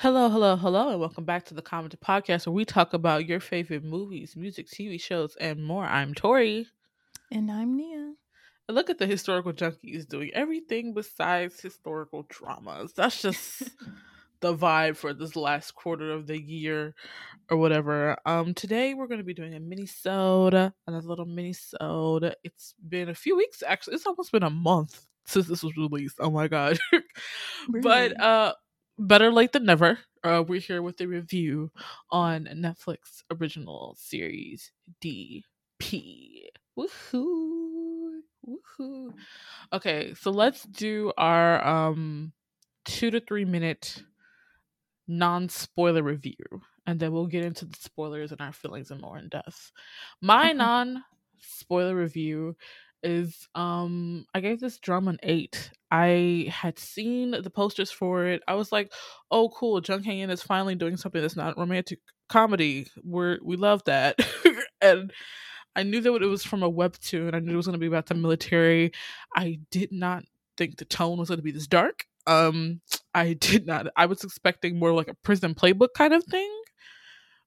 Hello, hello, hello, and welcome back to the Commented Podcast where we talk about your favorite movies, music, TV shows, and more. I'm Tori. And I'm Nia. And look at the historical junkies doing everything besides historical dramas. That's just the vibe for this last quarter of the year or whatever. Um today we're gonna be doing a minisode, another little minisode. It's been a few weeks actually, it's almost been a month since this was released. Oh my god. Really? but uh better late than never. Uh, we're here with a review on Netflix original series DP. Woohoo! Woohoo! Okay, so let's do our um two to three minute non spoiler review, and then we'll get into the spoilers and our feelings and more in depth. My non spoiler review is um I gave this drama an eight. I had seen the posters for it. I was like, oh cool, Jung Hae In is finally doing something that's not romantic comedy. We're we love that. and I knew that it was from a webtoon. I knew it was gonna be about the military. I did not think the tone was gonna be this dark. Um I did not I was expecting more like a prison playbook kind of thing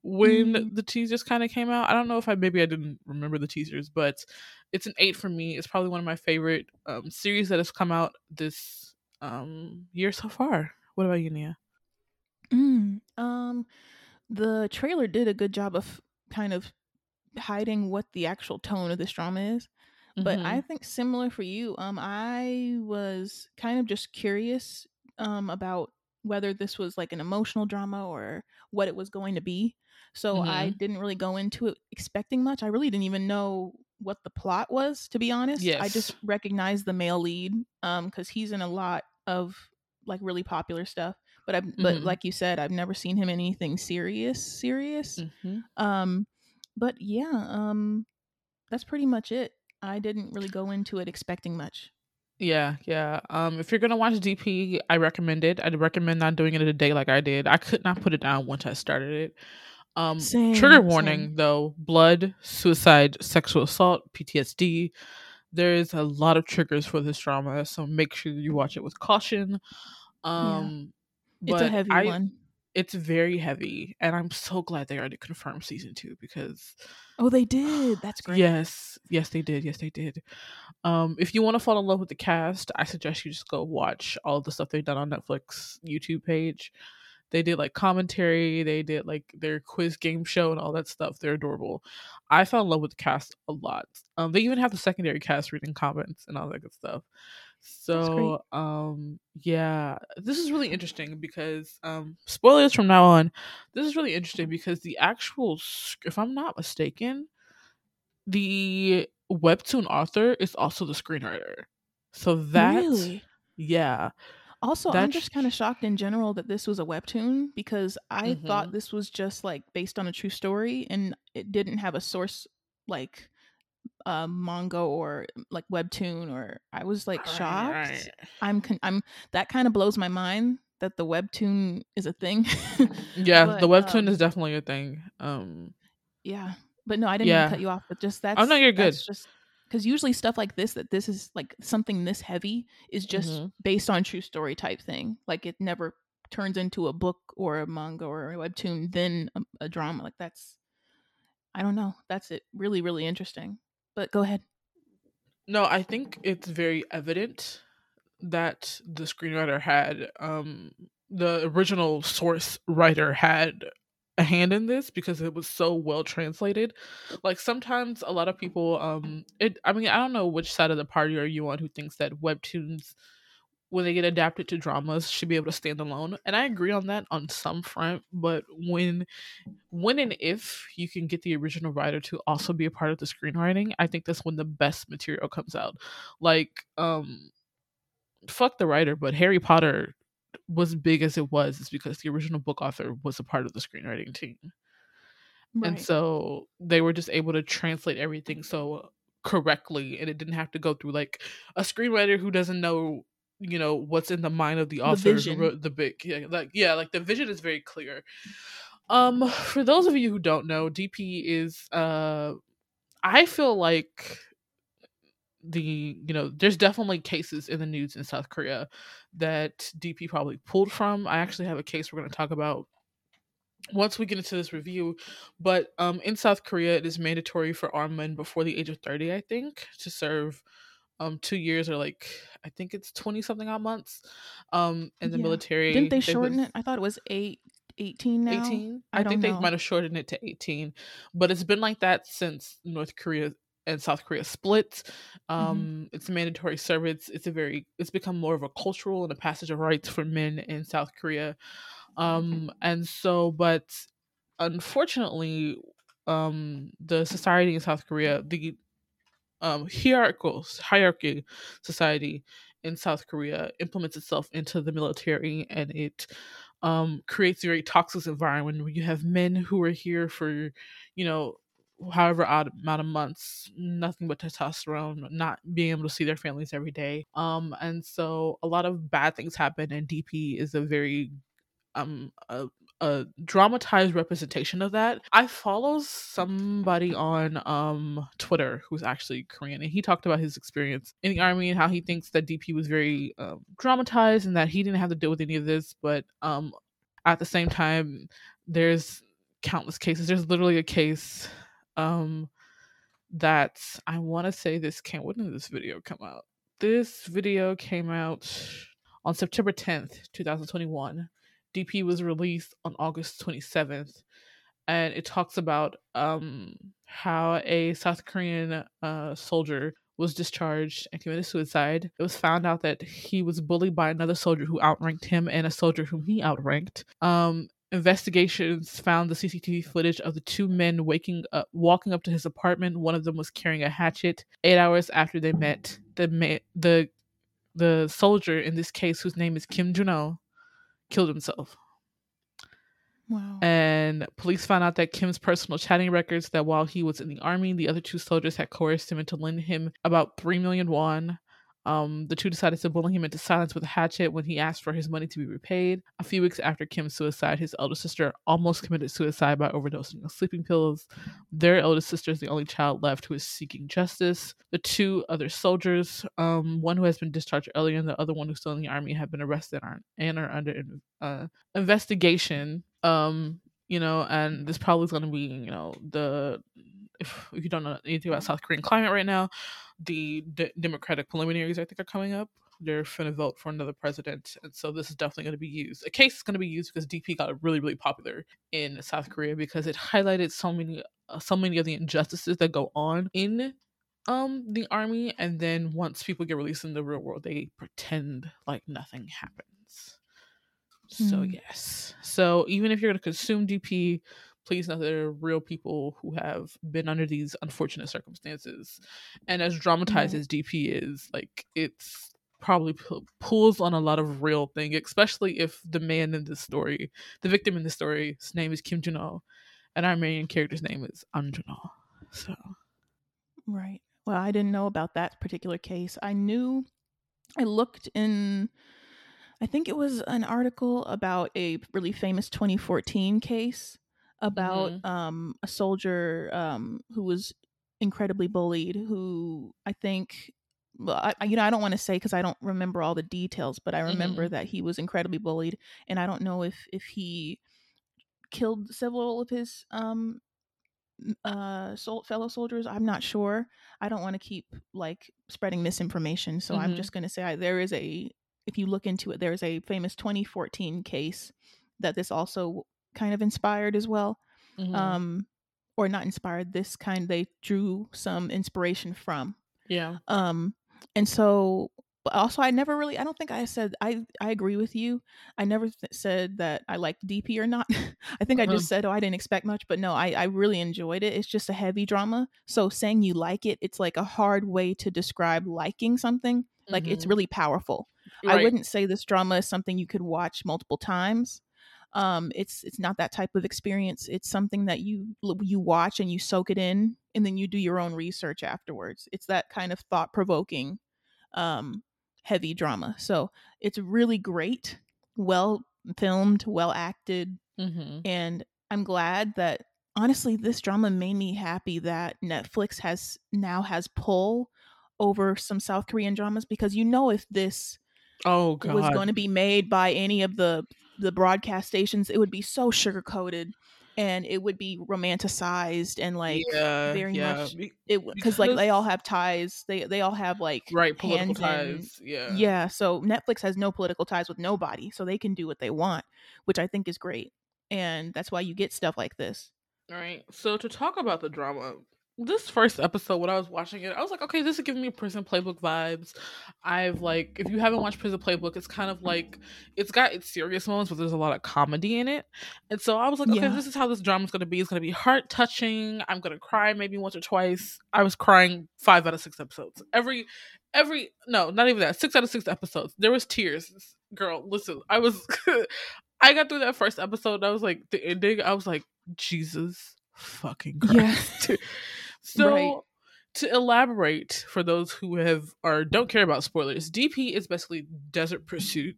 when Mm. the teasers kind of came out. I don't know if I maybe I didn't remember the teasers, but it's an eight for me. It's probably one of my favorite um, series that has come out this um, year so far. What about you, Nia? Mm. Um, the trailer did a good job of kind of hiding what the actual tone of this drama is. But I Mhm. think similar for you. Um, I was kind of just curious um about whether this was like an emotional drama or what it was going to be. So I Mhm. didn't really go into it expecting much. I really didn't even know what the plot was, to be honest. I just recognized the male lead um because he's in a lot of like really popular stuff. But I but Mhm. like you said, I've never seen him in anything serious. Serious. Mhm. Um, but yeah, um, that's pretty much it. I didn't really go into it expecting much. Yeah, yeah. Um, if you're gonna watch DP, I recommend it. I'd recommend not doing it in a day like I did. I could not put it down once I started it. Um, Same, trigger same. warning though: blood, suicide, sexual assault, PTSD. There is a lot of triggers for this drama, so make sure you watch it with caution. Um, It's a heavy I, one. It's very heavy, and I'm so glad they already confirmed season two because Oh, they did. That's great. Yes, yes, they did. Yes, they did. Um, if you want to fall in love with the cast, I suggest you just go watch all the stuff they've done on Netflix YouTube page. They did like commentary, they did like their quiz game show and all that stuff. They're adorable. I fell in love with the cast a lot. Um, they even have the secondary cast reading comments and all that good stuff. So, um, yeah, this is really interesting because um, spoilers from now on. This is really interesting because the actual, if I'm not mistaken, the webtoon author is also the screenwriter. So that Really? yeah. Also, I'm just kind of shocked in general that this was a webtoon because I Mhm. thought this was just like based on a true story and it didn't have a source like uh, manga or like webtoon or I was like Right, shocked. right. I'm con- I'm that kind of blows my mind that the webtoon is a thing. Yeah, But, the webtoon um, is definitely a thing. Um Yeah, but no, I didn't Yeah. cut you off. But just that's Oh, no, you're good. Just because usually stuff like this, that this is like something this heavy, is just Mhm. based on true story type thing. Like it never turns into a book or a manga or a webtoon, then a, a drama. Like that's, I don't know. That's it. Really, really interesting. But go ahead. no, I think it's very evident that the screenwriter had um the original source writer had a hand in this because it was so well translated. Like sometimes a lot of people um it I mean I don't know which side of the party are you on who thinks that webtoons when they get adapted to dramas should be able to stand alone. And I agree on that on some front, but when when and if you can get the original writer to also be a part of the screenwriting, I think that's when the best material comes out. Like um fuck the writer, but Harry Potter was big as it was is because the original book author was a part of the screenwriting team. And so they were just able to translate everything so correctly and it didn't have to go through like a screenwriter who doesn't know you know what's in the mind of the author who wrote the big yeah like yeah like the vision is very clear. Um for those of you who don't know dp is uh i feel like the you know there's definitely cases in the news in south korea that dp probably pulled from. I actually have a case we're going to talk about once we get into this review but um in south korea it is mandatory for armed men before the age of 30 i think to serve um two years or like i think it's 20 something odd months um in the Yeah. military Didn't they shorten it? I thought it was eight, 18 now. 18 I i, think they might have shortened it to 18 but it's been like that since north korea and south korea split Mm-hmm. um it's mandatory service it's a very it's become more of a cultural and a passage of rights for men in south korea um and so but unfortunately um the society in south korea the um hierarchical hierarchy society in south korea implements itself into the military and it um creates a very toxic environment where you have men who are here for you know however odd amount of months nothing but testosterone not being able to see their families every day. Um and so a lot of bad things happen and dp is a very um a, a dramatized representation of that. I follow somebody on um twitter who's actually korean and he talked about his experience in the army and how he thinks that dp was very um, dramatized and that he didn't have to deal with any of this but um at the same time there's countless cases. There's literally a case um that i want to say this came when did this video come out? This video came out on september 10th 2021 DP was released on August 27th, and it talks about um, how a South Korean uh, soldier was discharged and committed suicide. It was found out that he was bullied by another soldier who outranked him and a soldier whom he outranked. Um, investigations found the CCTV footage of the two men waking up, walking up to his apartment. One of them was carrying a hatchet. Eight hours after they met, the ma- the the soldier in this case, whose name is Kim Juno, killed himself. Wow. And police found out that Kim's personal chatting records that while he was in the army, the other two soldiers had coerced him into lending him about three million won. Um, the two decided to bully him into silence with a hatchet when he asked for his money to be repaid. A few weeks after Kim's suicide, his elder sister almost committed suicide by overdosing on sleeping pills. Their eldest sister is the only child left who is seeking justice. The two other soldiers, um, one who has been discharged earlier and the other one who's still in the army, have been arrested and are, under uh, investigation. Um, you know, and this probably is going to be, you know, the if, you don't know anything about South Korean climate right now, the d- Democratic preliminaries I think are coming up. They're going to vote for another president, and so this is definitely going to be used. A case is going to be used because DP got really, really popular in South Korea because it highlighted so many, uh, so many of the injustices that go on in um the army, and then once people get released in the real world, they pretend like nothing happens. So Hmm. yes, so even if you're going to consume DP, please know that there are real people who have been under these unfortunate circumstances and as dramatized Right. as dp is like it's probably pu- pulls on a lot of real thing especially if the man in this story the victim in this story his name is kim jun-ho and our main character's name is Ahn Juno so Right. Well, I didn't know about that particular case. I knew I looked in I think it was an article about a really famous 2014 case about um a soldier um who was incredibly bullied who I think well, I, you know, I don't want to say because I don't remember all the details, but I remember Mhm. that he was incredibly bullied, and I don't know if if he killed several of his um uh sol- fellow soldiers i'm not sure i don't want to keep like spreading misinformation so i'm Mhm. just going to say I, there is a if you look into it there is a famous 2014 case that this also kind of inspired as well. Mhm. um or not inspired this kind they drew some inspiration from. Yeah. Um and so but also i never really i don't think i said i i agree with you. I never th- said that i liked dp or not. I think i Uh-huh. just said oh i didn't expect much but no i i really enjoyed it. It's just a heavy drama. So saying you like it it's like a hard way to describe liking something. Like it's Mhm. really powerful. I wouldn't say this drama is something you could watch multiple times. Um, it's it's not that type of experience. It's something that you you watch and you soak it in, and then you do your own research afterwards. It's that kind of thought provoking, um, heavy drama. So it's really great, well filmed, well acted, Mhm. and I'm glad that honestly this drama made me happy that Netflix has now has pull over some South Korean dramas because you know if this oh god was going to be made by any of the the broadcast stations, it would be so sugar coated and it would be romanticized and like yeah, very yeah. much it because like they all have ties. They they all have like right political hands in- ties yeah yeah. So Netflix has no political ties with nobody, so they can do what they want, which I think is great, and that's why you get stuff like this. All right. So to talk about the drama, this first episode when I was watching it, I was like, okay, this is giving me prison playbook vibes. I've like if you haven't watched Prison Playbook, it's kind of like it's got its serious moments, but there's a lot of comedy in it. And so I was like, okay, Yeah. this is how this drama is gonna be. It's gonna be heart touching. I'm gonna cry maybe once or twice. I was crying five out of six episodes. Every every no, not even that. Six out of six episodes. There was tears. Girl, listen, I was I got through that first episode and I was like the ending, I was like, Jesus fucking Christ. so Right. to elaborate for those who have or don't care about spoilers, DP is basically Desert Pursuit.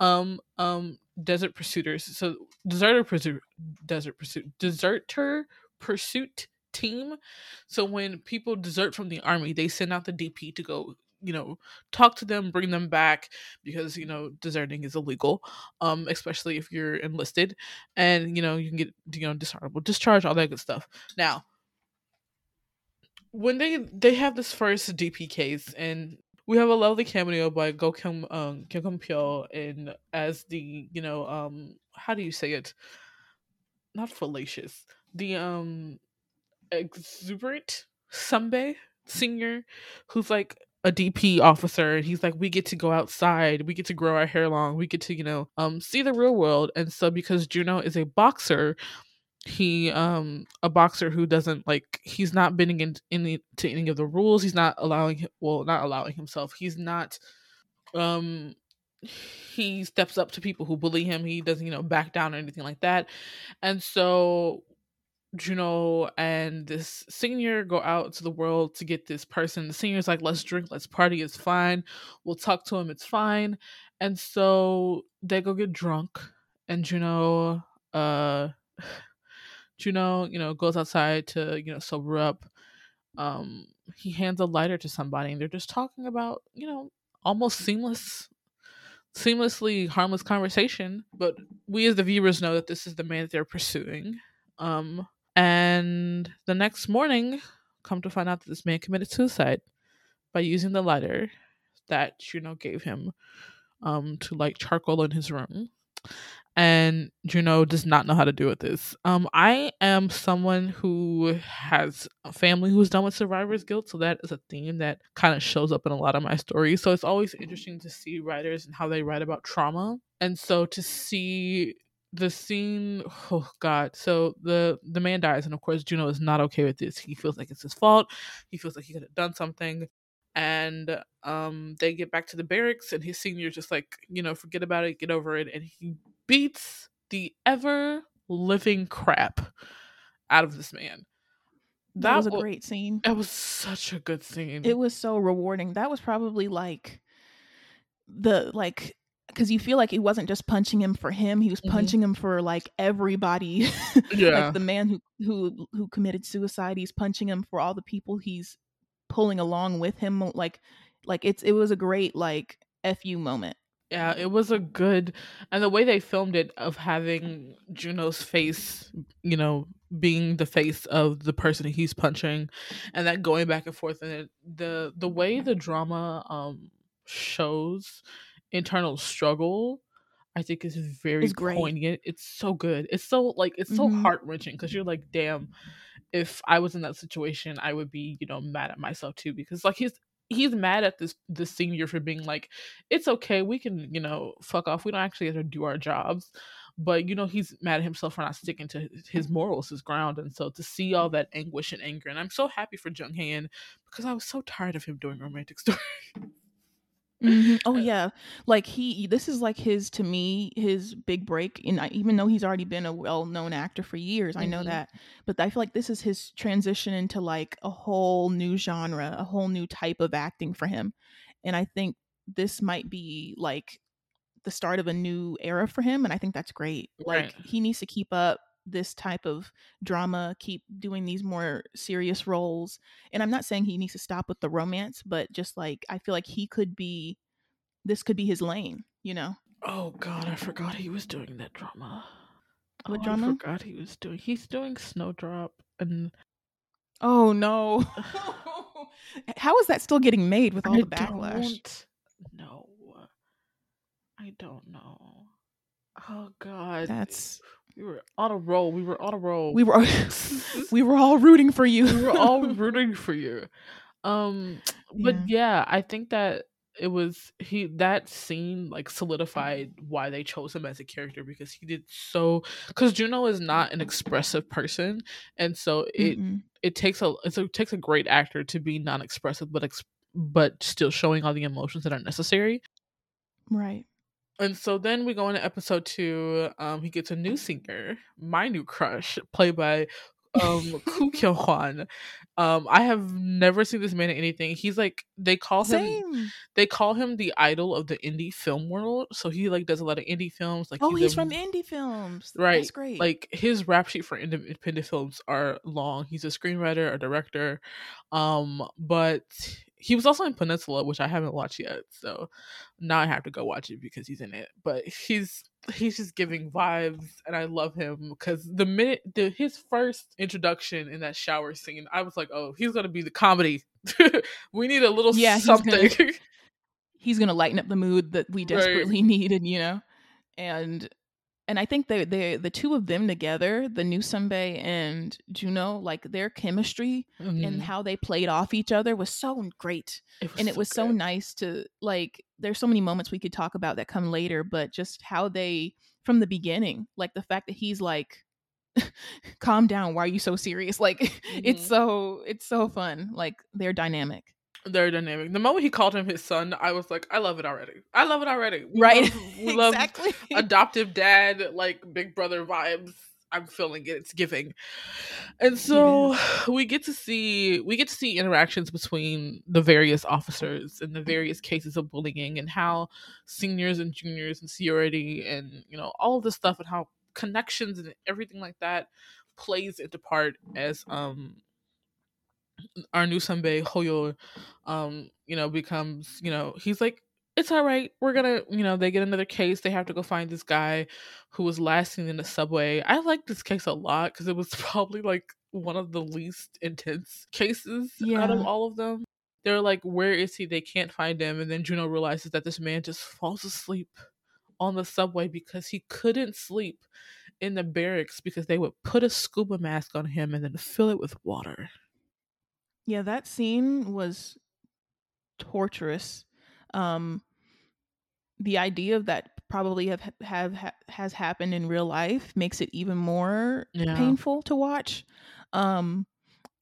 Um um Desert Pursuiters. So Deserter Pursuit Desert Pursuit Deserter Pursuit team. So when people desert from the army, they send out the DP to go, you know, talk to them, bring them back because, you know, deserting is illegal. Um, especially if you're enlisted. And, you know, you can get, you know, dishonorable discharge, all that good stuff. Now, when they they have this first DP case and we have a lovely cameo by Go Kim um Kim Kim Pyo and as the you know um how do you say it? Not fallacious. The um exuberant Sunbae senior who's like a DP officer and he's like we get to go outside. We get to grow our hair long. We get to you know um see the real world. And so because Juno is a boxer he um a boxer who doesn't like he's not bending in any to any of the rules. He's not allowing well not allowing himself. He's not um he steps up to people who bully him. He doesn't you know back down or anything like that. And so Juno and this senior go out to the world to get this person. The senior's like, let's drink, let's party, it's fine. We'll talk to him, it's fine. And so they go get drunk, and Juno, uh, Juno, you know, goes outside to, you know, sober up. Um, he hands a lighter to somebody, and they're just talking about, you know, almost seamless, seamlessly harmless conversation. But we as the viewers know that this is the man that they're pursuing. Um, and the next morning, come to find out that this man committed suicide by using the lighter that Juno gave him um, to light charcoal in his room. And Juno does not know how to deal with this. Um, I am someone who has a family who's done with survivor's guilt, so that is a theme that kind of shows up in a lot of my stories. So it's always interesting to see writers and how they write about trauma. And so to see the scene oh god so the the man dies and of course juno is not okay with this he feels like it's his fault he feels like he could have done something and um they get back to the barracks and his senior just like you know forget about it get over it and he beats the ever living crap out of this man That, was a great scene. it was such a good scene It was so rewarding. That was probably like the like because you feel like he wasn't just punching him for him; he was Mhm. punching him for like everybody. yeah like the man who who who committed suicide, he's punching him for all the people he's pulling along with him. Like, like it's it was a great like fu moment. Yeah, it was a good, and the way they filmed it of having Juno's face, you know, being the face of the person he's punching, and that going back and forth, and it, the the way the drama um shows internal struggle, I think is very Is great. poignant. It's so good. It's so like it's so Mhm. heart wrenching because you're like, damn, if I was in that situation, I would be, you know, mad at myself too because like he's he's mad at this this senior for being like it's okay we can you know fuck off we don't actually have to do our jobs. But you know he's mad at himself for not sticking to his morals his ground and so to see all that anguish and anger and i'm so happy for jung han because i was so tired of him doing romantic stories Mhm. Oh Uh, yeah, like he. This is like his to me his big break. And I, even though he's already been a well-known actor for years, I know Mhm. that. But I feel like this is his transition into like a whole new genre, a whole new type of acting for him. And I think this might be like the start of a new era for him. And I think that's great. Like Right. he needs to keep up this type of drama, keep doing these more serious roles. And I'm not saying he needs to stop with the romance, but just like I feel like he could be this could be his lane, you know. Oh god, I forgot he was doing that drama. What oh, drama? I forgot he was doing. He's doing Snowdrop and Oh no. How is that still getting made with all I the backlash? No. I don't know. Oh god. That's we were on a roll. We were on a roll. we were we were all rooting for you. we were all rooting for you. Um but Yeah. yeah, I think that it was he that scene like solidified why they chose him as a character because he did so because Juno is not an expressive person and so it Mm-mm. it takes a it's a, it takes a great actor to be non-expressive but ex- but still showing all the emotions that are necessary Right. And so then we go into episode two. Um, he gets a new singer, my new crush, played by um Koo Kyung Hwan. Um, I have never seen this man in anything. He's like they call him they call him the idol of the indie film world. So he like does a lot of indie films. Like Oh, he's a- from indie films. Right, That's great. like his rap sheet for independent films are long. He's a screenwriter, a director, um, but he was also in Peninsula, which I haven't watched yet. So now I have to go watch it because he's in it. But he's he's just giving vibes, and I love him because the minute the his first introduction in that shower scene, I was like, oh, he's gonna be the comedy. we need a little Yeah, he's something. gonna- he's gonna lighten up the mood that we Right. desperately needed, you know. And and I think they they the two of them together, the new Sunbae and Juno, like their chemistry and Mhm. how they played off each other was so great. and it was so nice to like there's so many moments we could talk about that come later but just how they from the beginning like the fact that he's like calm down why are you so serious like it's Mhm. so it's so fun like they're dynamic Very dynamic. The moment he called him his son, I was like, I love it already. I love it already. We right love- we love exactly adoptive dad, like big brother vibes. I'm feeling it. It's giving. And so we get to see we get to see interactions between the various officers and the various cases of bullying and how seniors and juniors and seniority and you know all of this stuff and how connections and everything like that plays into part as um our new Sunbae Hoyo um you know becomes you know he's like it's all right. We're gonna you know they get another case. They have to go find this guy who was last seen in the subway. I like this case a lot because it was probably like one of the least intense cases out of all of them. They're like where is he? They can't find him and then juno realizes that this man just falls asleep on the subway because he couldn't sleep in the barracks because they would put a scuba mask on him and then fill it with water yeah that scene was torturous um the idea of that probably have have ha- has happened in real life makes it even more Yeah. painful to watch um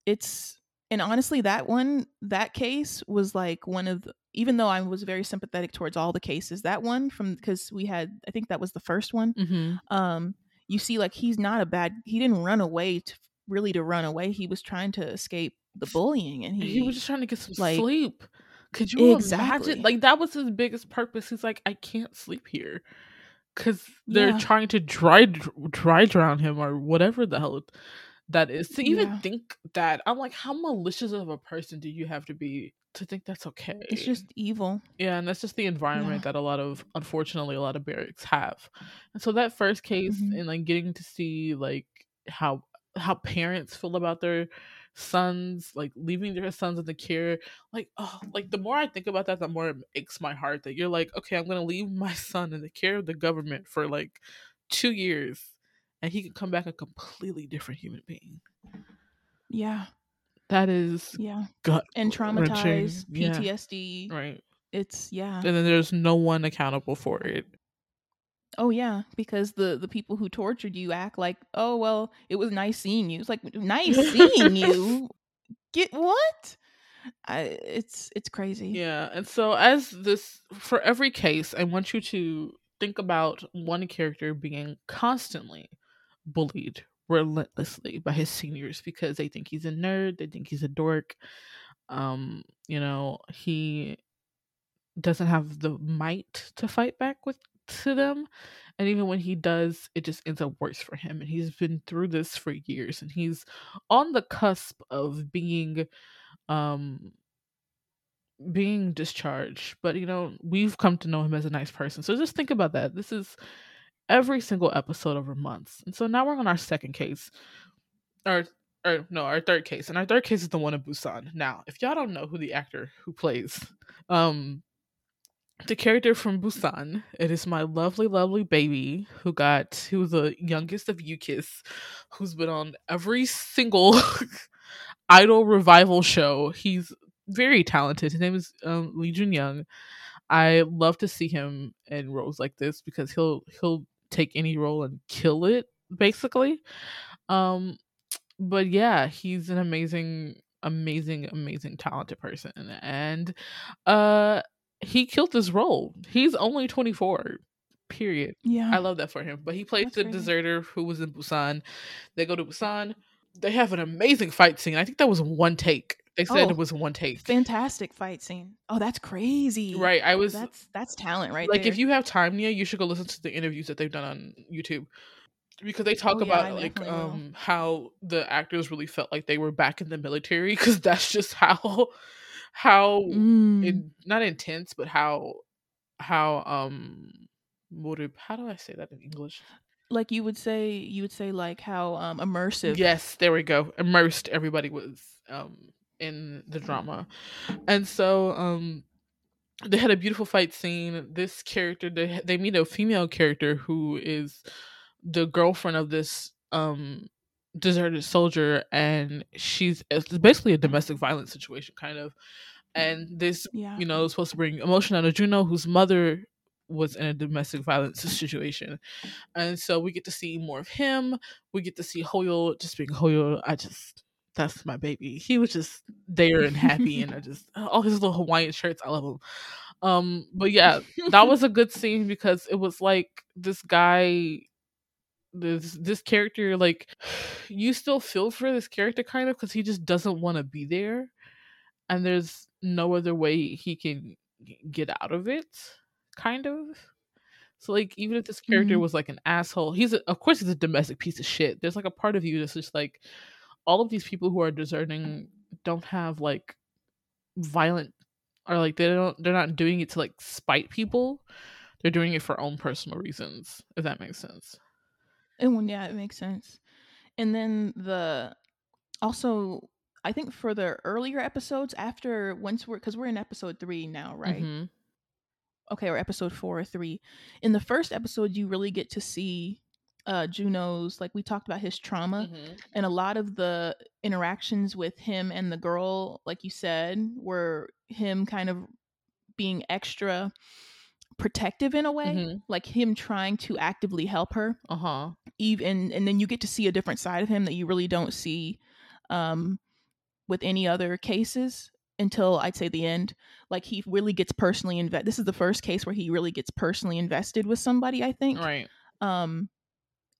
it's and honestly that one that case was like one of the, even though i was very sympathetic towards all the cases that one from because we had i think that was the first one mm-hmm. um you see like he's not a bad he didn't run away to really to run away he was trying to escape the bullying and he, he was just trying to get some like- sleep. Could you Exactly. imagine? Like that was his biggest purpose. He's like, I can't sleep here because they're Yeah. trying to dry dry drown him or whatever the hell that is. To even Yeah. think that, I'm like, how malicious of a person do you have to be to think that's okay? it's just evil Yeah, and that's just the environment that a lot of, unfortunately, a lot of barracks have. And so that first case Mhm. and like getting to see like how how parents feel about their sons, like leaving their sons in the care, like oh, like the more I think about that, the more it aches my heart that you're like, okay, I'm gonna leave my son in the care of the government for like two years, and he could come back a completely different human being. yeah That is yeah gut and traumatized Yeah, ptsd right. it's yeah And then there's no one accountable for it. Oh yeah because the the people who tortured you act like oh well it was nice seeing you. It's like nice seeing you? Get what? I, it's it's crazy. Yeah, and so as this for every case, I want you to think about one character being constantly bullied relentlessly by his seniors because they think he's a nerd, they think he's a dork. Um, you know, he doesn't have the might to fight back with to them and even when he does it just ends up worse for him and he's been through this for years and he's on the cusp of being um being discharged but you know we've come to know him as a nice person so just think about that. This is every single episode over months and so now we're on our second case or or no our third case and our third case is the one in busan. Now if y'all don't know who the actor who plays um the character from Busan. It is my lovely, lovely baby who got who was the youngest of U-KISS, who's been on every single idol revival show. He's very talented. His name is um, Lee Jun Young. I love to see him in roles like this because he'll he'll take any role and kill it basically. Um, but yeah, he's an amazing, amazing, amazing, talented person, and uh he killed this role. He's only 24. Period. Yeah. I love that for him. But he plays That's the deserter who was in Busan. They go to Busan. They have an amazing fight scene. I think that was one take. They said Oh, it was one take. Fantastic fight scene. Oh, that's crazy. Right. I was That's that's talent right like there. if you have time, Nia, you should go listen to the interviews that they've done on YouTube. Because they talk Oh, yeah, about like definitely will. um how the actors really felt like they were back in the military because that's just how how Mm. in, not intense, but how how um what do- how do I say that in English? like you would say you would say like how um immersive. Yes, there we go. Immersed everybody was um in the drama. And so um they had a beautiful fight scene. This character they they meet a female character who is the girlfriend of this um deserted soldier and she's it's basically a domestic violence situation kind of. And this Yeah. you know, is supposed to bring emotion out of Juno, whose mother was in a domestic violence situation. And so we get to see more of him. We get to see Hoyo just being Hoyo. I just, that's my baby. He was just there and happy. and I just, all his little Hawaiian shirts, I love him. Um, but yeah, that was a good scene because it was like this guy this this character like you still feel for this character kind of because he just doesn't want to be there and there's no other way he can get out of it kind of. So like even if this character Mhm. was like an asshole he's a, of course he's a domestic piece of shit. There's like a part of you that's just like all of these people who are deserting don't have like violent or like they don't they're not doing it to like spite people. They're doing it for own personal reasons if that makes sense And when yeah, it makes sense. And then the also I think for the earlier episodes after once we're because we're in episode three now, right? Mhm. Okay, or episode four or three. In the first episode, you really get to see uh Juno's like we talked about his trauma Mhm. and a lot of the interactions with him and the girl, like you said, were him kind of being extra protective in a way, Mhm. like him trying to actively help her uh-huh even and then you get to see a different side of him that you really don't see um with any other cases until I'd say the end. Like he really gets personally invested. This is the first case where he really gets personally invested with somebody, I think. right Um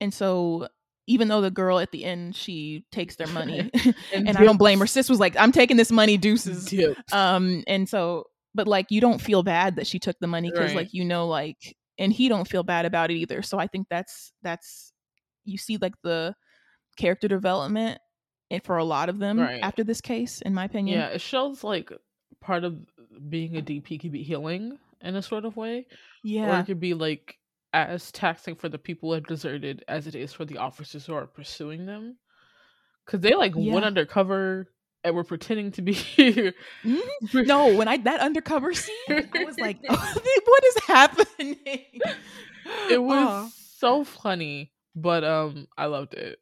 and so even though the girl at the end she takes their money and, I don't blame her. Sis was like, I'm taking this money, deuces. Um and so but like you don't feel bad that she took the money because Right. like you know like and he don't feel bad about it either. So I think that's that's you see like the character development and for a lot of them Right. after this case, in my opinion. yeah it shows like part of being a dp could be healing in a sort of way yeah or it could be like as taxing for the people who have deserted as it is for the officers who are pursuing them because they like Yeah. went undercover and were pretending to be Mhm. No, when I that undercover scene, I was like, what is happening? it was so funny but um i loved it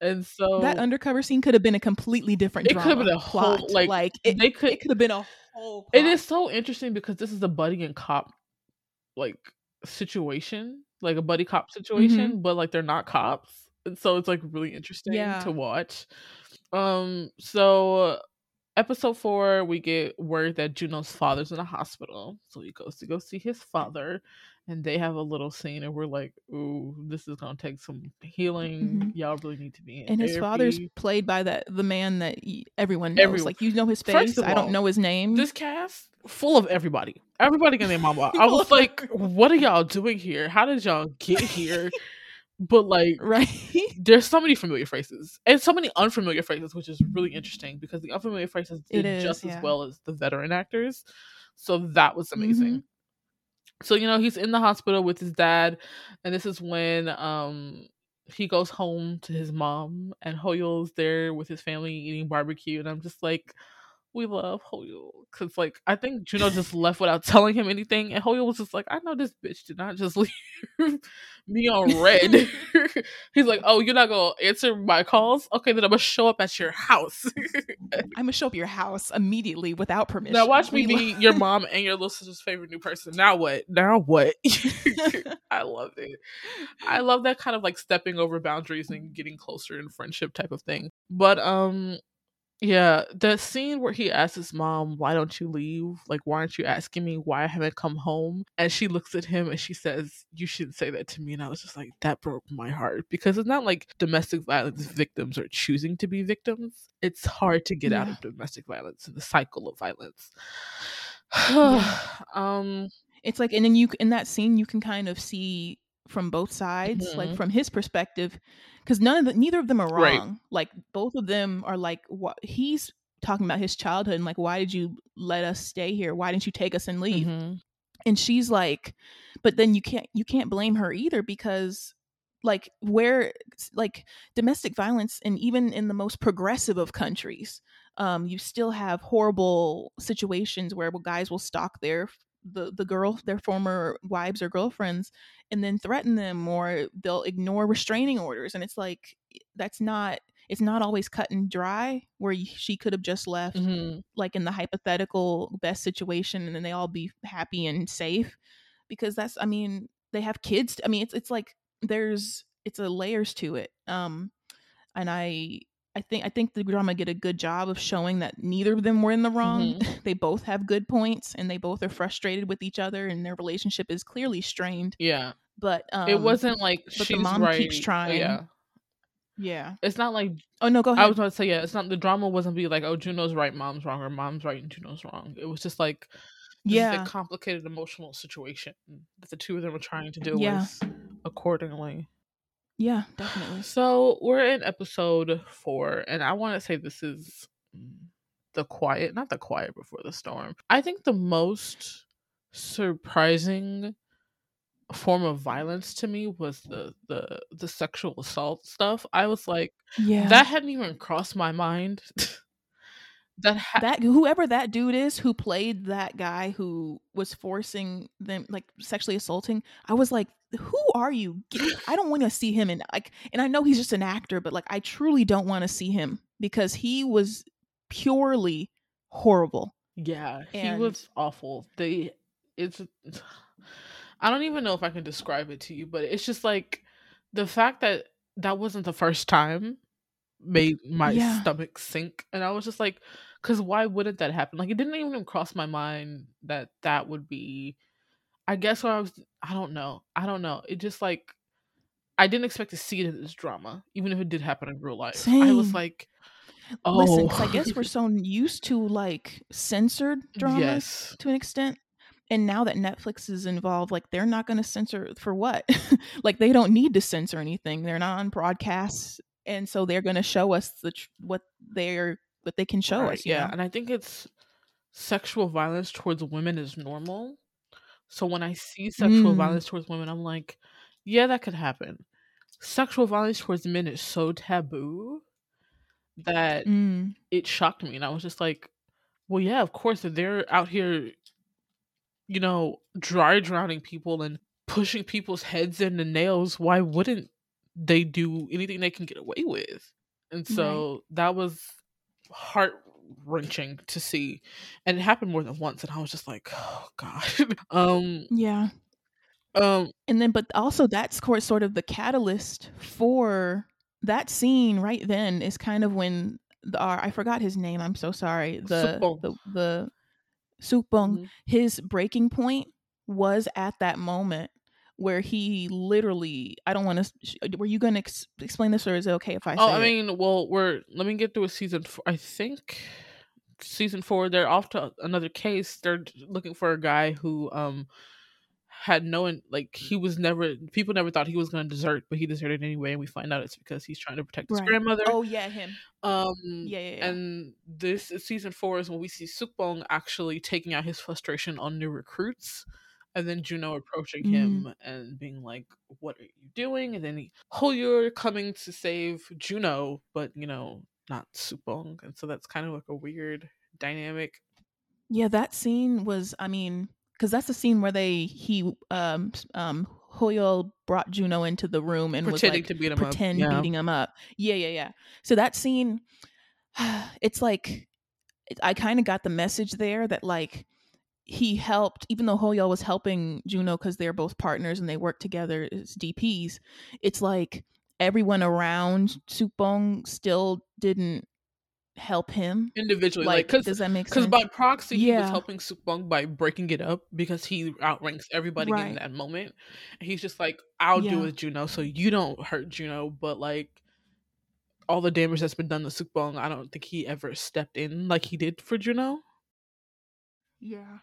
and so that undercover scene could have been a completely different It could have been a whole- plot. like, like it, they could it could have been a whole plot. It is so interesting because this is a buddy and cop like situation, like a buddy cop situation, but like they're not cops. And so it's like really interesting Yeah. to watch. Um so episode 4 we get word that Juno's father's in a hospital. So he goes to go see his father and they have a little scene, and we're like, "Ooh, this is gonna take some healing. Mhm. Y'all really need to be in And his father's played by that the man that y- everyone knows. Everyone- Like you know his face. of I don't know his name. This cast full of everybody, everybody and their mama. I was like, "What are y'all doing here? How did y'all get here?" but like, right? there's so many familiar faces and so many unfamiliar faces, which is really interesting because the unfamiliar faces did is, just yeah. as well as the veteran actors. So that was amazing. Mhm. So you know he's in the hospital with his dad, and this is when um he goes home to his mom, and Hoyo's there with his family eating barbecue, and I'm just like. We love Hoyo because, like, I think Juno just left without telling him anything, and Hoyo was just like, "I know this bitch did not just leave me on red." He's like, "Oh, you're not gonna answer my calls? Okay, then I'm gonna show up at your house." I'm gonna show up at your house immediately without permission. now watch me be your mom and your little sister's favorite new person. Now what? Now what? I love it. I love that kind of like stepping over boundaries and getting closer in friendship type of thing. But um yeah, the scene where he asks his mom, "Why don't you leave? Like, why aren't you asking me why I haven't come home?" And she looks at him and she says, "You shouldn't say that to me." And I was just like, that broke my heart because it's not like domestic violence victims are choosing to be victims. It's hard to get out of domestic violence and the cycle of violence. Yeah. um, it's like and then you in that scene you can kind of see from both sides like Mhm. from his perspective because none of the, neither of them are Right. wrong like both of them are like what he's talking about his childhood and like why did you let us stay here why didn't you take us and leave mhm. and she's like but then you can't you can't blame her either because like where like domestic violence and even in the most progressive of countries um you still have horrible situations where guys will stalk their the the girl their former wives or girlfriends and then threaten them or they'll ignore restraining orders and it's like that's not it's not always cut and dry where she could have just left Mhm. like in the hypothetical best situation and then they all be happy and safe because that's i mean they have kids i mean it's it's like there's it's a layers to it um and i i think i think the drama did a good job of showing that neither of them were in the wrong they both have good points and they both are frustrated with each other and their relationship is clearly strained Yeah, but um it wasn't like but the she's mom right. keeps trying. Yeah, yeah it's not like oh no go ahead I was about to say, yeah, it's not the drama wasn't be like, oh, Juno's right, mom's wrong, or mom's right and Juno's wrong. It was just like, yeah a complicated emotional situation that the two of them were trying to deal Yeah. with accordingly. Yeah definitely So we're in episode four, and I want to say this is the quiet, not the quiet before the storm. I think the most surprising form of violence to me was the the the sexual assault stuff. I was like, yeah that hadn't even crossed my mind. that ha- that whoever that dude is who played that guy who was forcing them like sexually assaulting i was like who are you i don't want to see him and like and i know he's just an actor but like i truly don't want to see him because he was purely horrible Yeah, he was awful. They it's I don't even know if I can describe it to you, but it's just like the fact that that wasn't the first time made my Yeah. stomach sink and I was just like cuz why wouldn't that happen? Like it didn't even cross my mind that that would be I guess what I was I don't know. I don't know. It just like I didn't expect to see it in this drama, even if it did happen in real life. I was like, oh, listen i guess we're so used to like censored dramas yes, to an extent and now that netflix is involved like they're not going to censor for what like they don't need to censor anything they're not on broadcasts and so they're going to show us the tr- what they're what they can show Right, us yeah, know? and I think it's sexual violence towards women is normal. So when I see sexual Mm. violence towards women, I'm like, yeah, that could happen. Sexual violence towards men is so taboo that Mm. it shocked me, and I was just like, well, yeah, of course, if they're out here, you know, dry drowning people and pushing people's heads into nails, why wouldn't they do anything they can get away with? And so that was heart wrenching to see, and it happened more than once, and I was just like, oh god, um, yeah. um, and then but also that's sort of the catalyst for that scene right then is kind of when the our, i forgot his name i'm so sorry the the the Sukbong, Mhm. his breaking point was at that moment where he literally I don't want to were you going to ex- explain this or is it okay if I say Oh, I it? mean, well, we're let me get through a season. Four. I think season four. They're off to another case. They're looking for a guy who um had no like he was never people never thought he was going to desert, but he deserted anyway, and we find out it's because he's trying to protect his Right. grandmother. Oh yeah, him. Um, Yeah, yeah, yeah. and this season four is when we see Sukbong actually taking out his frustration on new recruits, and then Juno approaching Mm. him and being like, "What are you doing?" And then he, Hoyer coming to save Juno, but you know, not Sukbong." and so that's kind of like a weird dynamic. Yeah, that scene was I mean, cuz that's the scene where they he um um Hoyol brought Juno into the room and was Pretending like to beat him pretend up. Yeah. beating him up. Yeah, yeah, yeah. So that scene it's like I kind of got the message there that like he helped even though Hoyol was helping Juno cuz they're both partners and they work together as DPs. It's like everyone around Sukbong still didn't help him. Individually, Like, like, because does that make sense? Because by proxy, he was helping Sukbong by breaking it up because he outranks everybody in that moment. And he's just like, I'll do Yeah. with Juno so you don't hurt Juno. But like all the damage that's been done to Sukbong, I don't think he ever stepped in like he did for Juno. Yeah.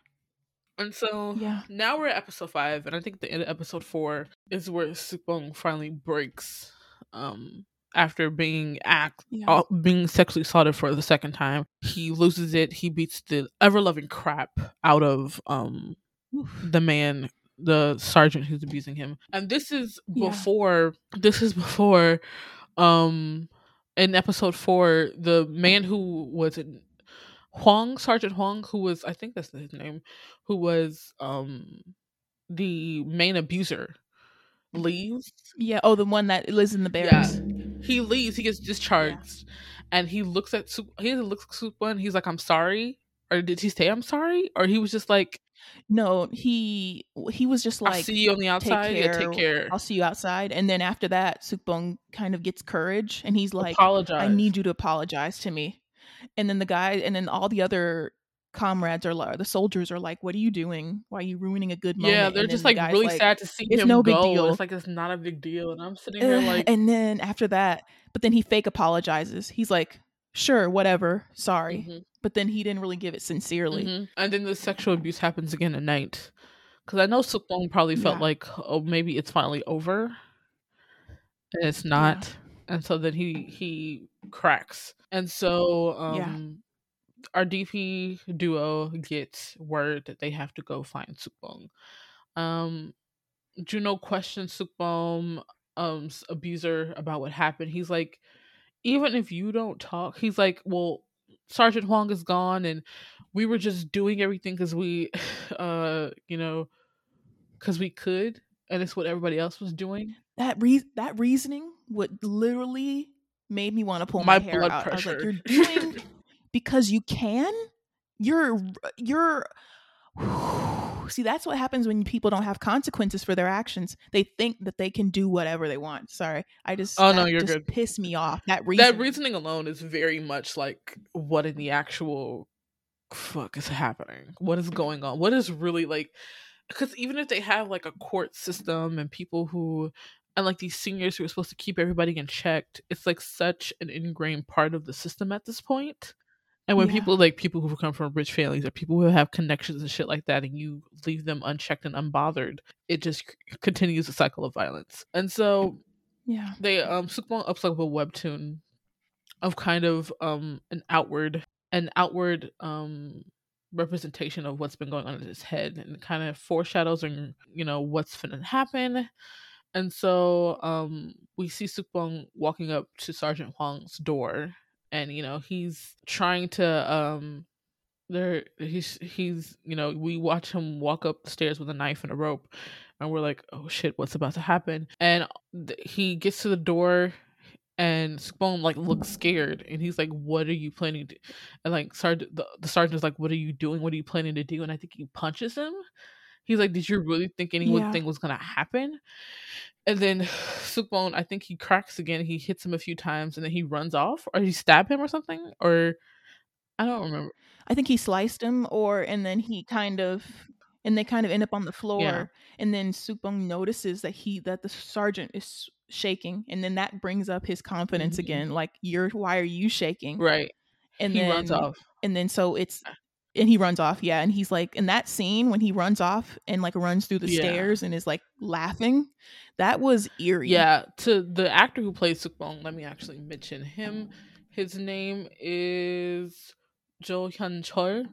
And so Yeah. now we're at episode five, and I think the end of episode four is where Sukbong finally breaks. Um, after being act Yeah. uh, being sexually assaulted for the second time, he loses it. He beats the ever loving crap out of um Oof. the man, the sergeant who's abusing him. And this is Yeah. before. This is before. Um, in episode four, the man who was in Hwang, Sergeant Hwang, who was I think that's his name, who was um the main abuser, leaves. Yeah. Oh, the one that lives in the Yeah. barracks. He leaves. He gets discharged, and he looks at Su- he looks at Supa and he's like, "I'm sorry." Or did he say I'm sorry? Or he was just like, No, he he was just like, "I'll like, see you on the take outside." care. Yeah, take care. I'll see you outside. And then after that, Sukbong kind of gets courage, and he's like, Apologize. I need you to apologize to me. And then the guy, and then all the other comrades are like, the soldiers are like, What are you doing? Why are you ruining a good moment? Yeah, they're just then like really like, sad to see "It's him no big go. deal." It's like it's not a big deal, and I'm sitting here "Ugh," like, and then after that, but then he fake apologizes. He's like, Sure, whatever, sorry. mhm, But then he didn't really give it sincerely. mhm. and then the sexual abuse happens again at night. Because I know Sukbong probably felt Yeah. like, oh, maybe it's finally over, and it's not. And so then he he cracks, and so um, Yeah. our DP duo gets word that they have to go find Sukbong. Um, Juno questions Sukbong, um's abuser about what happened. He's like, even if you don't talk, he's like, well, Sergeant Hwang is gone, and we were just doing everything because we, uh, you know, because we could, and it's what everybody else was doing. that re- that reasoning would literally made me want to pull My my, hair blood out. I was like, pressure. "You're doing because you can. You're you're." See, that's what happens when people don't have consequences for their actions. They think that they can do whatever they want. Sorry, I just Oh, no, you're just good. Pissed me off. That reason. That reasoning alone is very much like what in the actual fuck is happening? What is going on? What is really like? Because even if they have like a court system and people who and like these seniors who are supposed to keep everybody in check, it's like such an ingrained part of the system at this point. And when Yeah. people like people who come from rich families or people who have connections and shit like that, and you leave them unchecked and unbothered, it just c- continues a cycle of violence. And so Yeah. they um Sukbong ups like a webtoon of kind of um an outward an outward um representation of what's been going on in his head and kind of foreshadows and you know what's going to happen and so um we see Sukbong walking up to Sergeant Hwang's door and you know he's trying to um there he's he's you know we watch him walk up the stairs with a knife and a rope and we're like oh shit what's about to happen? And th- he gets to the door and Sukbong like looks scared and he's like what are you planning to and like sergeant the, the sergeant is like what are you doing? What are you planning to do? And I think he punches him he's like did you really think anyone Yeah. was gonna happen and then Sukbong I think he cracks again he hits him a few times and then he runs off or he stab him or something or I don't remember I think he sliced him, or and then he kind of and they kind of end up on the floor Yeah. and then Sukbong notices that he that the sergeant is shaking and then that brings up his confidence Mhm. again like you're why are you shaking Right. and he then runs off. and then so it's and he runs off yeah and he's like in that scene when he runs off and like runs through the Yeah. stairs and is like laughing that was eerie Yeah, to the actor who plays Sukbong, let me actually mention him. His name is Jo Hyun Chul.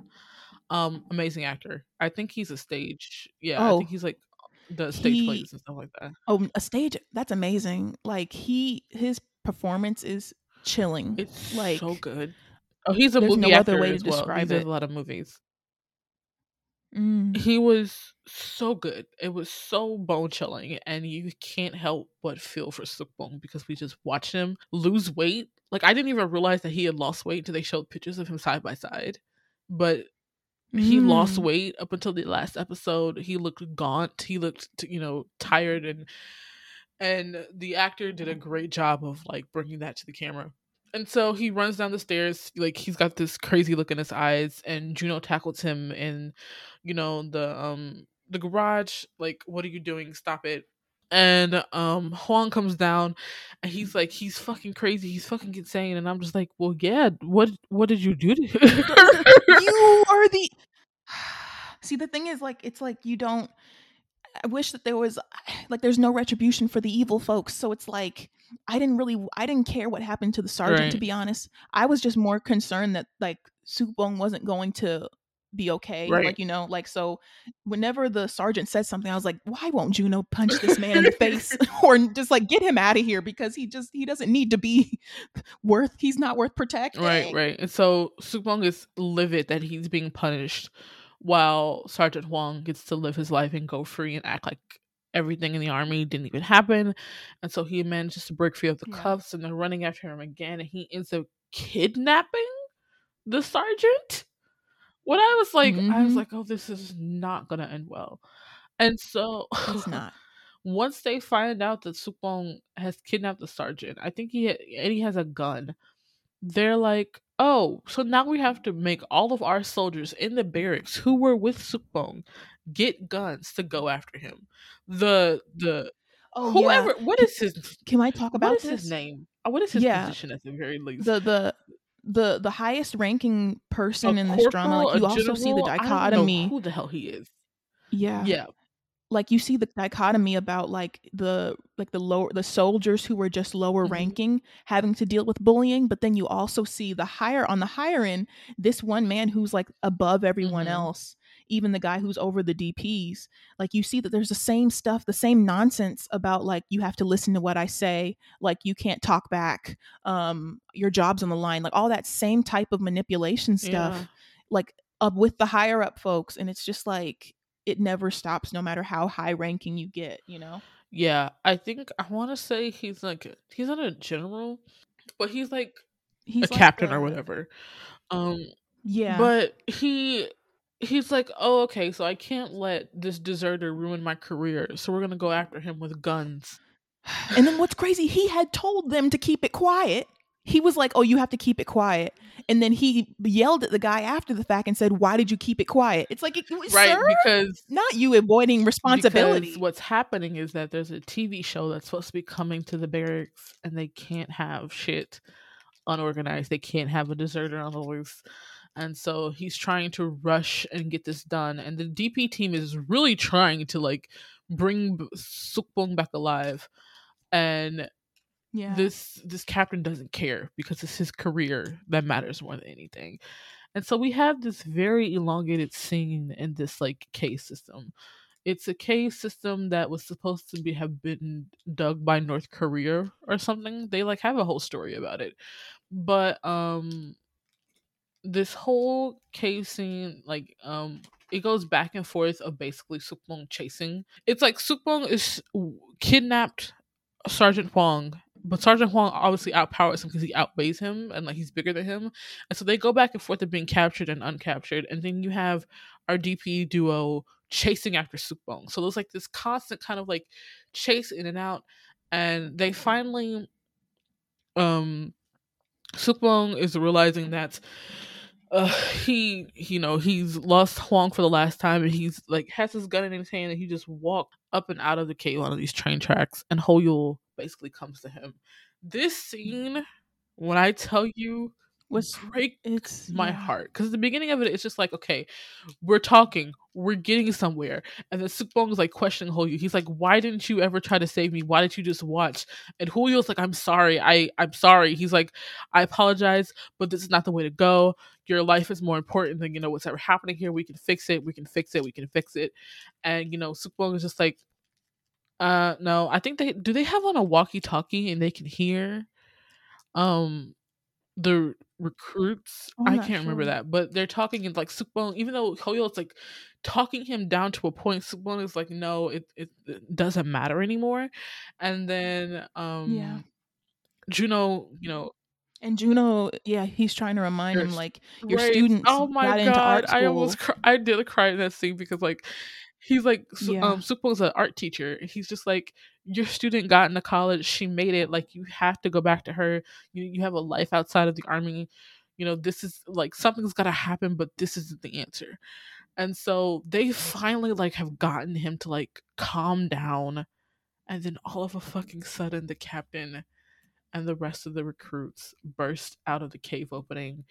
Um, amazing actor. I think he's a stage. Yeah, I Oh. think he's like the stage He- plays and stuff like that. oh a stage that's amazing like he his performance is chilling It's like so good. Oh, he's a there's movie no other actor way to well. He describe it. a lot of movies. Mm. He was so good. It was so bone chilling, and you can't help but feel for Sukbong because we just watched him lose weight. Like I didn't even realize that he had lost weight until they showed pictures of him side by side. But he lost Mm. weight up until the last episode. He looked gaunt. He looked, you know, tired, and and the actor did a great job of like bringing that to the camera. And so he runs down the stairs, like he's got this crazy look in his eyes, and Juno tackles him in, you know, the um the garage. Like, what are you doing? Stop it! And um Hwang comes down, and he's like, he's fucking crazy. He's fucking insane. And I'm just like, well, yeah. What what did you do to you are the see the thing is like it's like you don't i wish that there was like there's no retribution for the evil folks. So it's like i didn't really i didn't care what happened to the sergeant to be honest. I was just more concerned that like Sukbong wasn't going to be okay Right. like you know like so whenever the sergeant said something i was like why won't juno punch this man in the face or just like get him out of here? Because he just he doesn't need to be worth he's not worth protecting. Right, right. And so Sukbong is livid that he's being punished while Sergeant Hwang gets to live his life and go free and act like everything in the army didn't even happen. And so he manages to break free of the Yeah. cuffs and they're running after him again and he ends up kidnapping the sergeant. When I was like, I was Mhm. like, oh, this is not gonna end well. And so it's not once they find out that Sukbong has kidnapped the sergeant, I think he ha- and he has a gun. They're like, oh, so now we have to make all of our soldiers in the barracks who were with Sukbong get guns to go after him. The the oh yeah whoever what is his can i talk about what is this his name? Uh, What is his Yeah. position at the very least? the the the the highest ranking A person in this drama like you a also see the general? I don't know dichotomy who the hell he is. yeah Yeah, like you see the dichotomy about like the like the lower the soldiers who were just lower Mhm. ranking having to deal with bullying but then you also see the higher on the higher end this one man who's like above everyone Mhm. else even the guy who's over the DPs like you see that there's the same stuff the same nonsense about like you have to listen to what I say like you can't talk back um your job's on the line like all that same type of manipulation stuff Yeah. like up with the higher up folks and it's just like it never stops no matter how high ranking you get you know Yeah, I think I want to say he's like he's not a general, but he's like he's a like captain the- or whatever. Um, yeah but he he's like, oh, okay, so I can't let this deserter ruin my career, so we're gonna go after him with guns. and then what's crazy he had told them to keep it quiet he was like oh you have to keep it quiet and then he yelled at the guy after the fact and said why did you keep it quiet it's like right? sir Because not you avoiding responsibility what's happening is that there's a TV show that's supposed to be coming to the barracks, and they can't have shit unorganized. They can't have a deserter on the loose. And so he's trying to rush and get this done. And the DP team is really trying to like bring Sukbong back alive. And yeah this this captain doesn't care because it's his career that matters more than anything. And so we have this very elongated scene in this like case system. It's a cave system that was supposed to be have been dug by North Korea or something. They like have a whole story about it. But um this whole cave scene like um it goes back and forth of basically Sukbong chasing. It's like Sukbong is kidnapped Sergeant Hwang, but Sergeant Hwang obviously outpowers him because he outweighs him and like he's bigger than him. And so they go back and forth of being captured and uncaptured. And then you have our DP duo chasing after Sukbong. So there's like this constant kind of like chase in and out. And they finally um Sukbong is realizing that uh, he you know he's lost Hwang for the last time and he's like has his gun in his hand and he just walked up and out of the cave on these train tracks and Hoyul basically comes to him. This scene, mm. when I tell you Was break mm. it's my yeah. heart because the beginning of it it's just like okay we're talking we're getting somewhere and then Sukbong is like questioning Hoyu he's like why didn't you ever try to save me? Why didn't you just watch? And Hoyu's like I'm sorry I I'm sorry. He's like I apologize but this is not the way to go. Your life is more important than you know what's ever happening here. We can fix it we can fix it we can fix it. And you know Sukbong is just like uh no I think they do they have on a walkie talkie and they can hear um the recruits Oh, I'm i can't remember that but they're talking in like Sukbong, even though Hoyo's like talking him down to a point Sukbong is like no it, it, it doesn't matter anymore and then um Yeah. juno you know And Juno, yeah, he's trying to remind him like your right. students oh my got god into art i almost i did cry in that scene because like he's like Yeah. um Sukbong's an art teacher he's just like your student got into college she made it like you have to go back to her you you have a life outside of the army you know this is like something's got to happen but this isn't the answer and so they finally like have gotten him to like calm down and then all of a fucking sudden the captain and the rest of the recruits burst out of the cave opening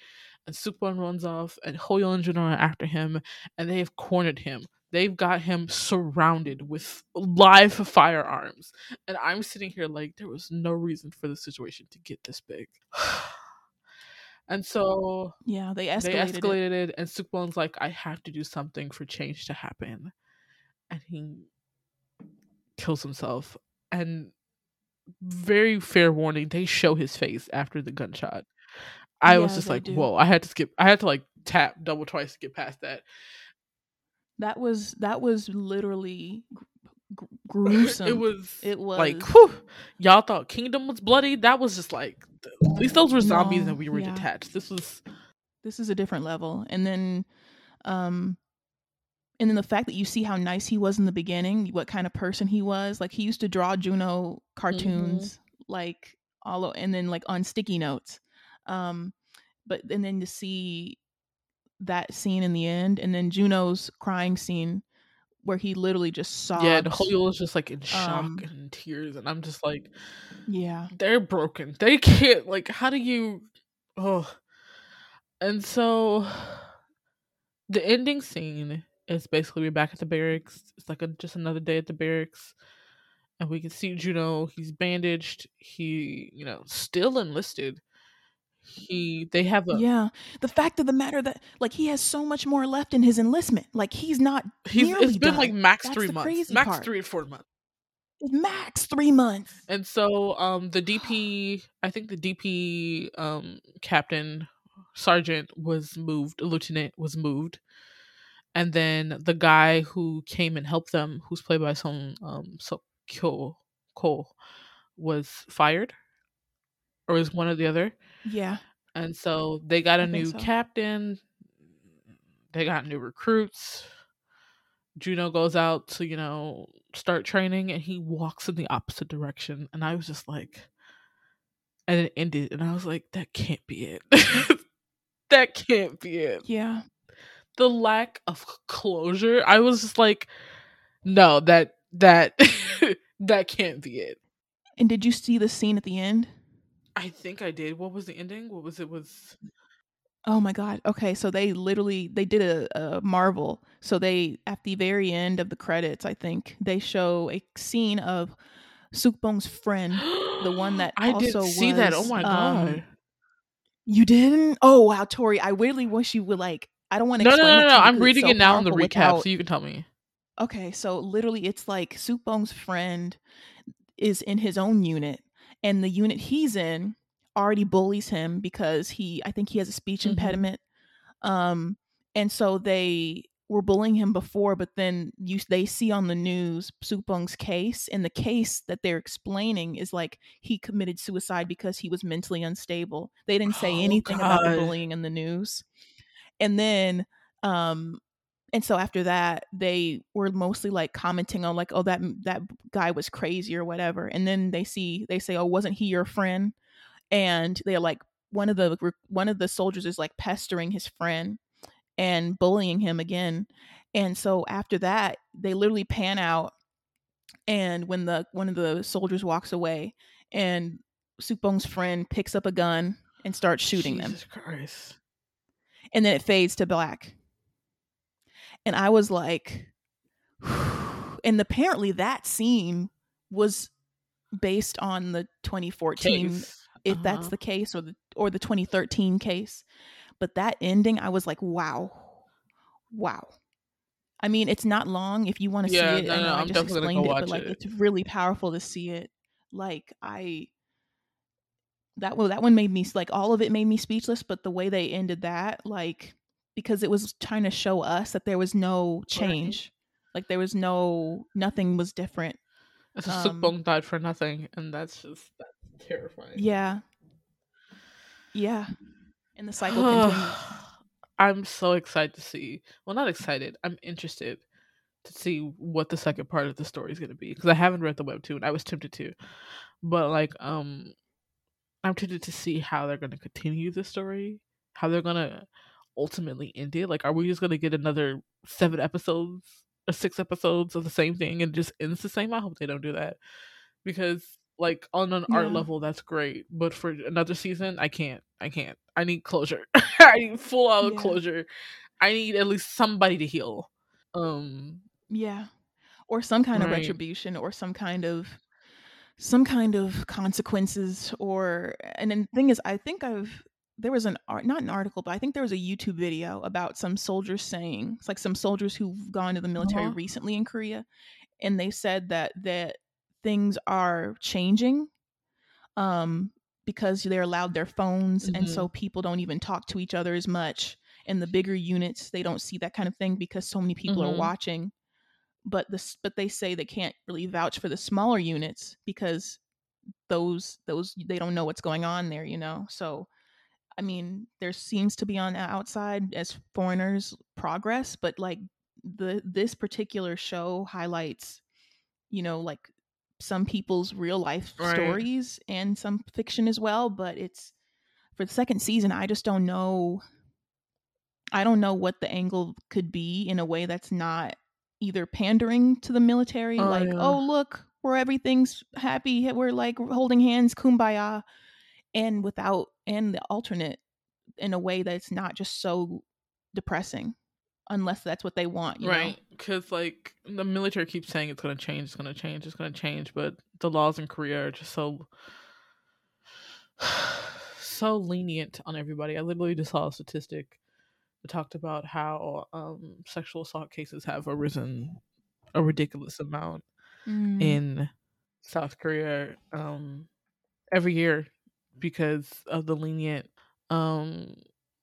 and Sukbong runs off and Hoyo and Juno are after him and they have cornered him they've got him surrounded with live firearms and i'm sitting here like there was no reason for the situation to get this big and so Yeah, they they escalated. it. escalated it, and Sukbong's like, I have to do something for change to happen. And he kills himself. And very fair warning, they show his face after the gunshot. I was just like, do. whoa, I had to skip I had to like tap double twice to get past that. That was that was literally gr- gr- gruesome. it was It was like whew, y'all thought Kingdom was bloody. That was just like at least those were zombies No, and we were yeah. detached. This was this is a different level. And then, um, and then the fact that you see how nice he was in the beginning, what kind of person he was. Like he used to draw Juno cartoons, like all, and then like on sticky notes. Um, but and then to see that scene in the end, and then Juno's crying scene where he literally just sobs. yeah, and Hoyo was just like in shock Um, and in tears, and I'm just like, yeah, they're broken. They can't like how do you oh and so the ending scene is basically we're back at the barracks. It's like a, just another day at the barracks. And we can see Juno, he's bandaged, he, you know, still enlisted. He they have a yeah. The fact of the matter that like he has so much more left in his enlistment. Like he's not he's it's been done. like max That's three months. Max part. three or four months. max three months. And so um the DP I think the DP um captain sergeant was moved, lieutenant was moved. And then the guy who came and helped them, who's played by Song um So Kyo Ko, was fired. Or was one or the other. Yeah. And so they got a I new so. captain. They got new recruits. Juno goes out to, you know, start training and he walks in the opposite direction. And I was just like, and it ended. And I was like, that can't be it. that can't be it. Yeah. The lack of closure. I was just like, no, that, that, that can't be it. And did you see the scene at the end? I think I did. What was the ending? What was it? Was Oh my god. Okay, so they literally they did a, a Marvel. So they at the very end of the credits, I think, they show a scene of Sukbong's friend. the one that I didn't also see that. Oh was, my um, god! You didn't? Oh wow, Tori. I really wish you would like I don't want to no, no, explain no, no. I'm reading so it now in the recap, without- so you can tell me. Okay, so literally it's like Sukbong's friend is in his own unit and the unit he's in already bullies him because he I think he has a speech Mhm. impediment. Um and so they were bullying him before but then you they see on the news Sukbong's case and the case that they're explaining is like he committed suicide because he was mentally unstable. They didn't say Oh, anything about the bullying in the news. And then um and so after that they were mostly like commenting on like oh that that guy was crazy or whatever and then they see they say oh wasn't he your friend and they're like one of the one of the soldiers is like pestering his friend and bullying him again. And so after that, they literally pan out and when the one of the soldiers walks away and Sukbong's friend picks up a gun and starts shooting Jesus them. Christ. And then it fades to black. And I was like and apparently that scene was based on the 2014 Case. if that's Uh-huh. the case or the or the 2013 case but that ending i was like wow wow i mean it's not long if you want to Yeah, see it no, i know no, i I'm just definitely gonna explained go it but like it. it's really powerful to see it like i that one that one made me like all of it made me speechless but the way they ended that like because it was trying to show us that there was no change like there was no nothing was different It's a um, Sukbong died for nothing, and that's just that's terrifying. yeah yeah and the cycle continues I'm so excited to see. Well, not excited. I'm interested to see what the second part of the story is going to be because I haven't read the webtoon. I was tempted to, but like, um, I'm tempted to see how they're going to continue the story, how they're going to ultimately end it. Like, are we just going to get another seven episodes or six episodes of the same thing and just ends the same? I hope they don't do that because, like, on an art level, that's great, but for another season, I can't. I can't. I need closure. I need full out Yeah. closure. I need at least somebody to heal. Um, Yeah. Or some kind of retribution or some kind of some kind of consequences or and then the thing is I think I've there was an art not an article but I think there was a YouTube video about some soldiers saying it's like some soldiers who've gone to the military Uh-huh. recently in Korea and they said that that things are changing um because they're allowed their phones and Mhm. so people don't even talk to each other as much and the bigger units they don't see that kind of thing because so many people Mhm. are watching but this but they say they can't really vouch for the smaller units because those those they don't know what's going on there you know so i mean there seems to be on the outside as foreigners progress but like the this particular show highlights you know like some people's real life Right. stories and some fiction as well but it's for the second season i just don't know i don't know what the angle could be in a way that's not either pandering to the military Oh, like yeah. oh look where everything's happy we're like holding hands kumbaya and without and the alternate in a way that's not just so depressing unless that's what they want you know? right because like the military keeps saying it's going to change it's going to change it's going to change but the laws in korea are just so so lenient on everybody i literally just saw a statistic that talked about how um sexual assault cases have arisen a ridiculous amount Mm. in south korea um every year because of the lenient um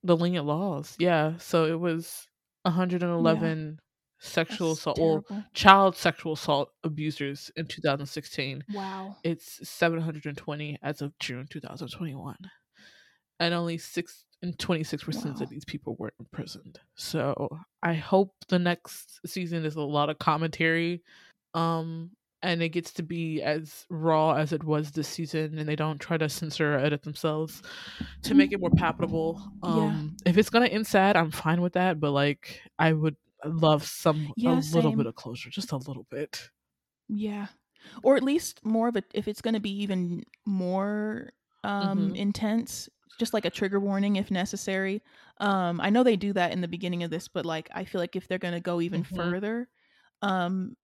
the lenient laws yeah so it was 111 sexual That's assault well, child sexual assault abusers in 2016 wow. It's 720 as of june 2021 and only 6 and 26 percent Wow. of these people were imprisoned. So i hope the next season is a lot of commentary um and it gets to be as raw as it was this season and they don't try to censor or edit themselves to make it more palatable Yeah. um if it's gonna end sad i'm fine with that but like i would love some Yeah, a little bit of closure just a little bit Yeah. Or at least more of a if it's to be even more um Mhm. intense, just like a trigger warning if necessary. Um I know they do that in the beginning of this, but like I feel like if they're to go even Mhm. further, um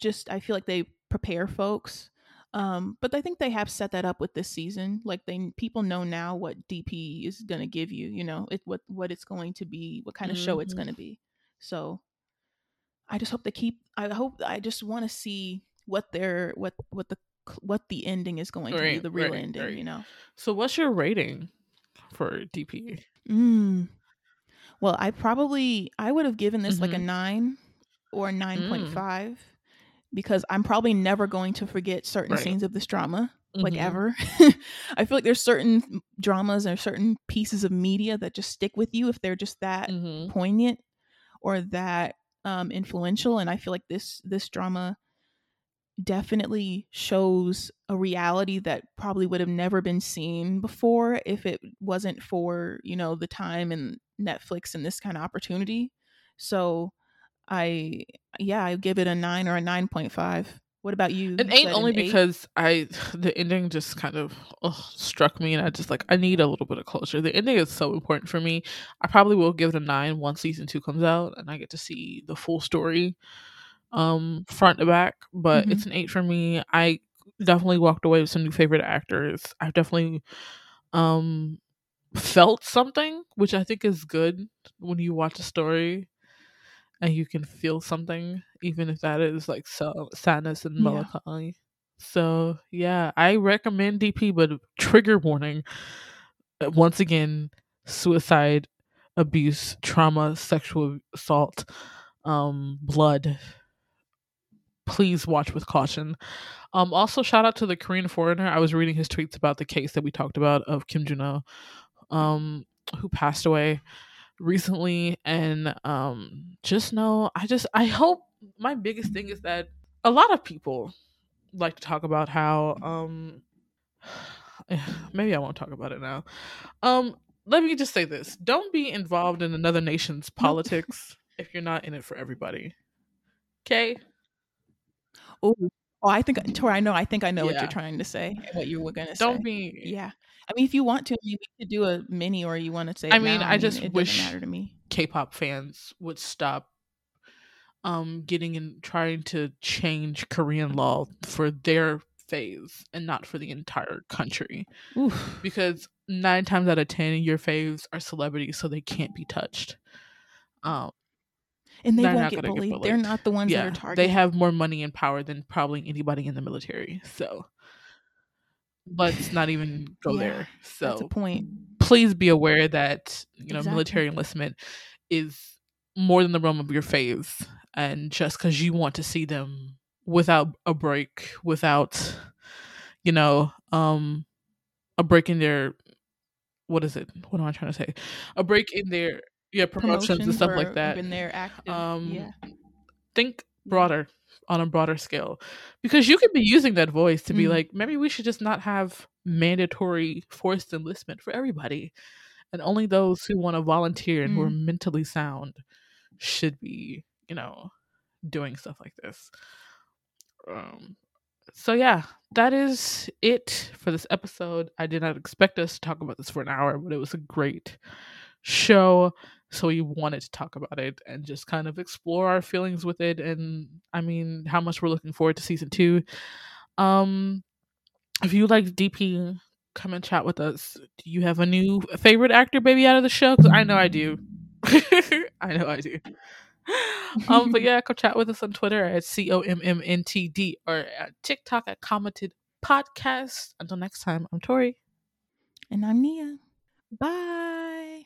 just I feel like they prepare folks. Um but I think they have set that up with this season. Like they people know now what DP is going to give you, you know, it what what it's going to be, what kind of show it's Mhm. going to be. So I just hope they keep. I hope. I just want to see what their what what the what the ending is going to be, the real right, ending. right. You know. so what's your rating for dp Mm. Well, I probably I would have given this like a Mhm. nine or nine point five because I'm probably never going to forget certain Right. scenes of this drama. Like Mhm. ever, I feel like there's certain dramas or certain pieces of media that just stick with you if they're just that Mhm. poignant or that um, influential and i feel like this this drama definitely shows a reality that probably would have never been seen before if it wasn't for you know the time and netflix and this kind of opportunity so i yeah i give it a 9 or a 9.5 what about you It ain't only because I the ending just kind of ugh, struck me, and I just like I need a little bit of closure. The ending is so important for me. I probably will give it a nine once season two comes out, and I get to see the full story, um, front to back. But Mhm. it's an eight for me. I definitely walked away with some new favorite actors. I've definitely um felt something, which I think is good when you watch a story and you can feel something, even if that is like so sadness and Yeah. melancholy. So yeah, I recommend DP, but trigger warning. uh, Once again, suicide, abuse, trauma, sexual assault, um, blood. Please watch with caution. Um, also shout out to the Korean foreigner. I was reading his tweets about the case that we talked about of Kim Juno, um, who passed away recently and um just know i just i hope my biggest thing is that a lot of people like to talk about how um maybe i won't talk about it now. Um let me just say this don't be involved in another nation's politics if you're not in it for everybody okay? Oh oh i think tori i know i think i know what you're trying to say what you were gonna say. don't be yeah i mean if you want to we could do a mini or you want to say I mean, now, I just it wish- matter to me K-pop fans would stop um getting in trying to change Korean law for their phase and not for the entire country Oof. because 9 times out of 10 your faves are celebrities so they can't be touched. Um and they won't get gonna get bullied. They're not the ones that yeah, are targeted. they have more money and power than probably anybody in the military. So let's not even go Yeah, there. So point. please be aware that you know Exactly. military enlistment is more than the realm of your faves and just because you want to see them without a break without you know um a break in their what is it what am i trying to say a break in their yeah promotions, and stuff like that When they're active. Um, yeah. think broader on a broader scale because you could be using that voice to be Mm. like maybe we should just not have mandatory forced enlistment for everybody and only those who want to volunteer and who are Mm. mentally sound should be you know doing stuff like this um so yeah that is it for this episode i did not expect us to talk about this for an hour but it was a great show so we wanted to talk about it and just kind of explore our feelings with it and i mean how much we're looking forward to season two. Um if you like dp come and chat with us. Do you have a new favorite actor baby out of the show? Because i know i do. I know i do. Um but yeah come chat with us on twitter at c-o-m-m-n-t-d or at tiktok at commented podcast. Until next time i'm tori. And I'm Nia. Bye.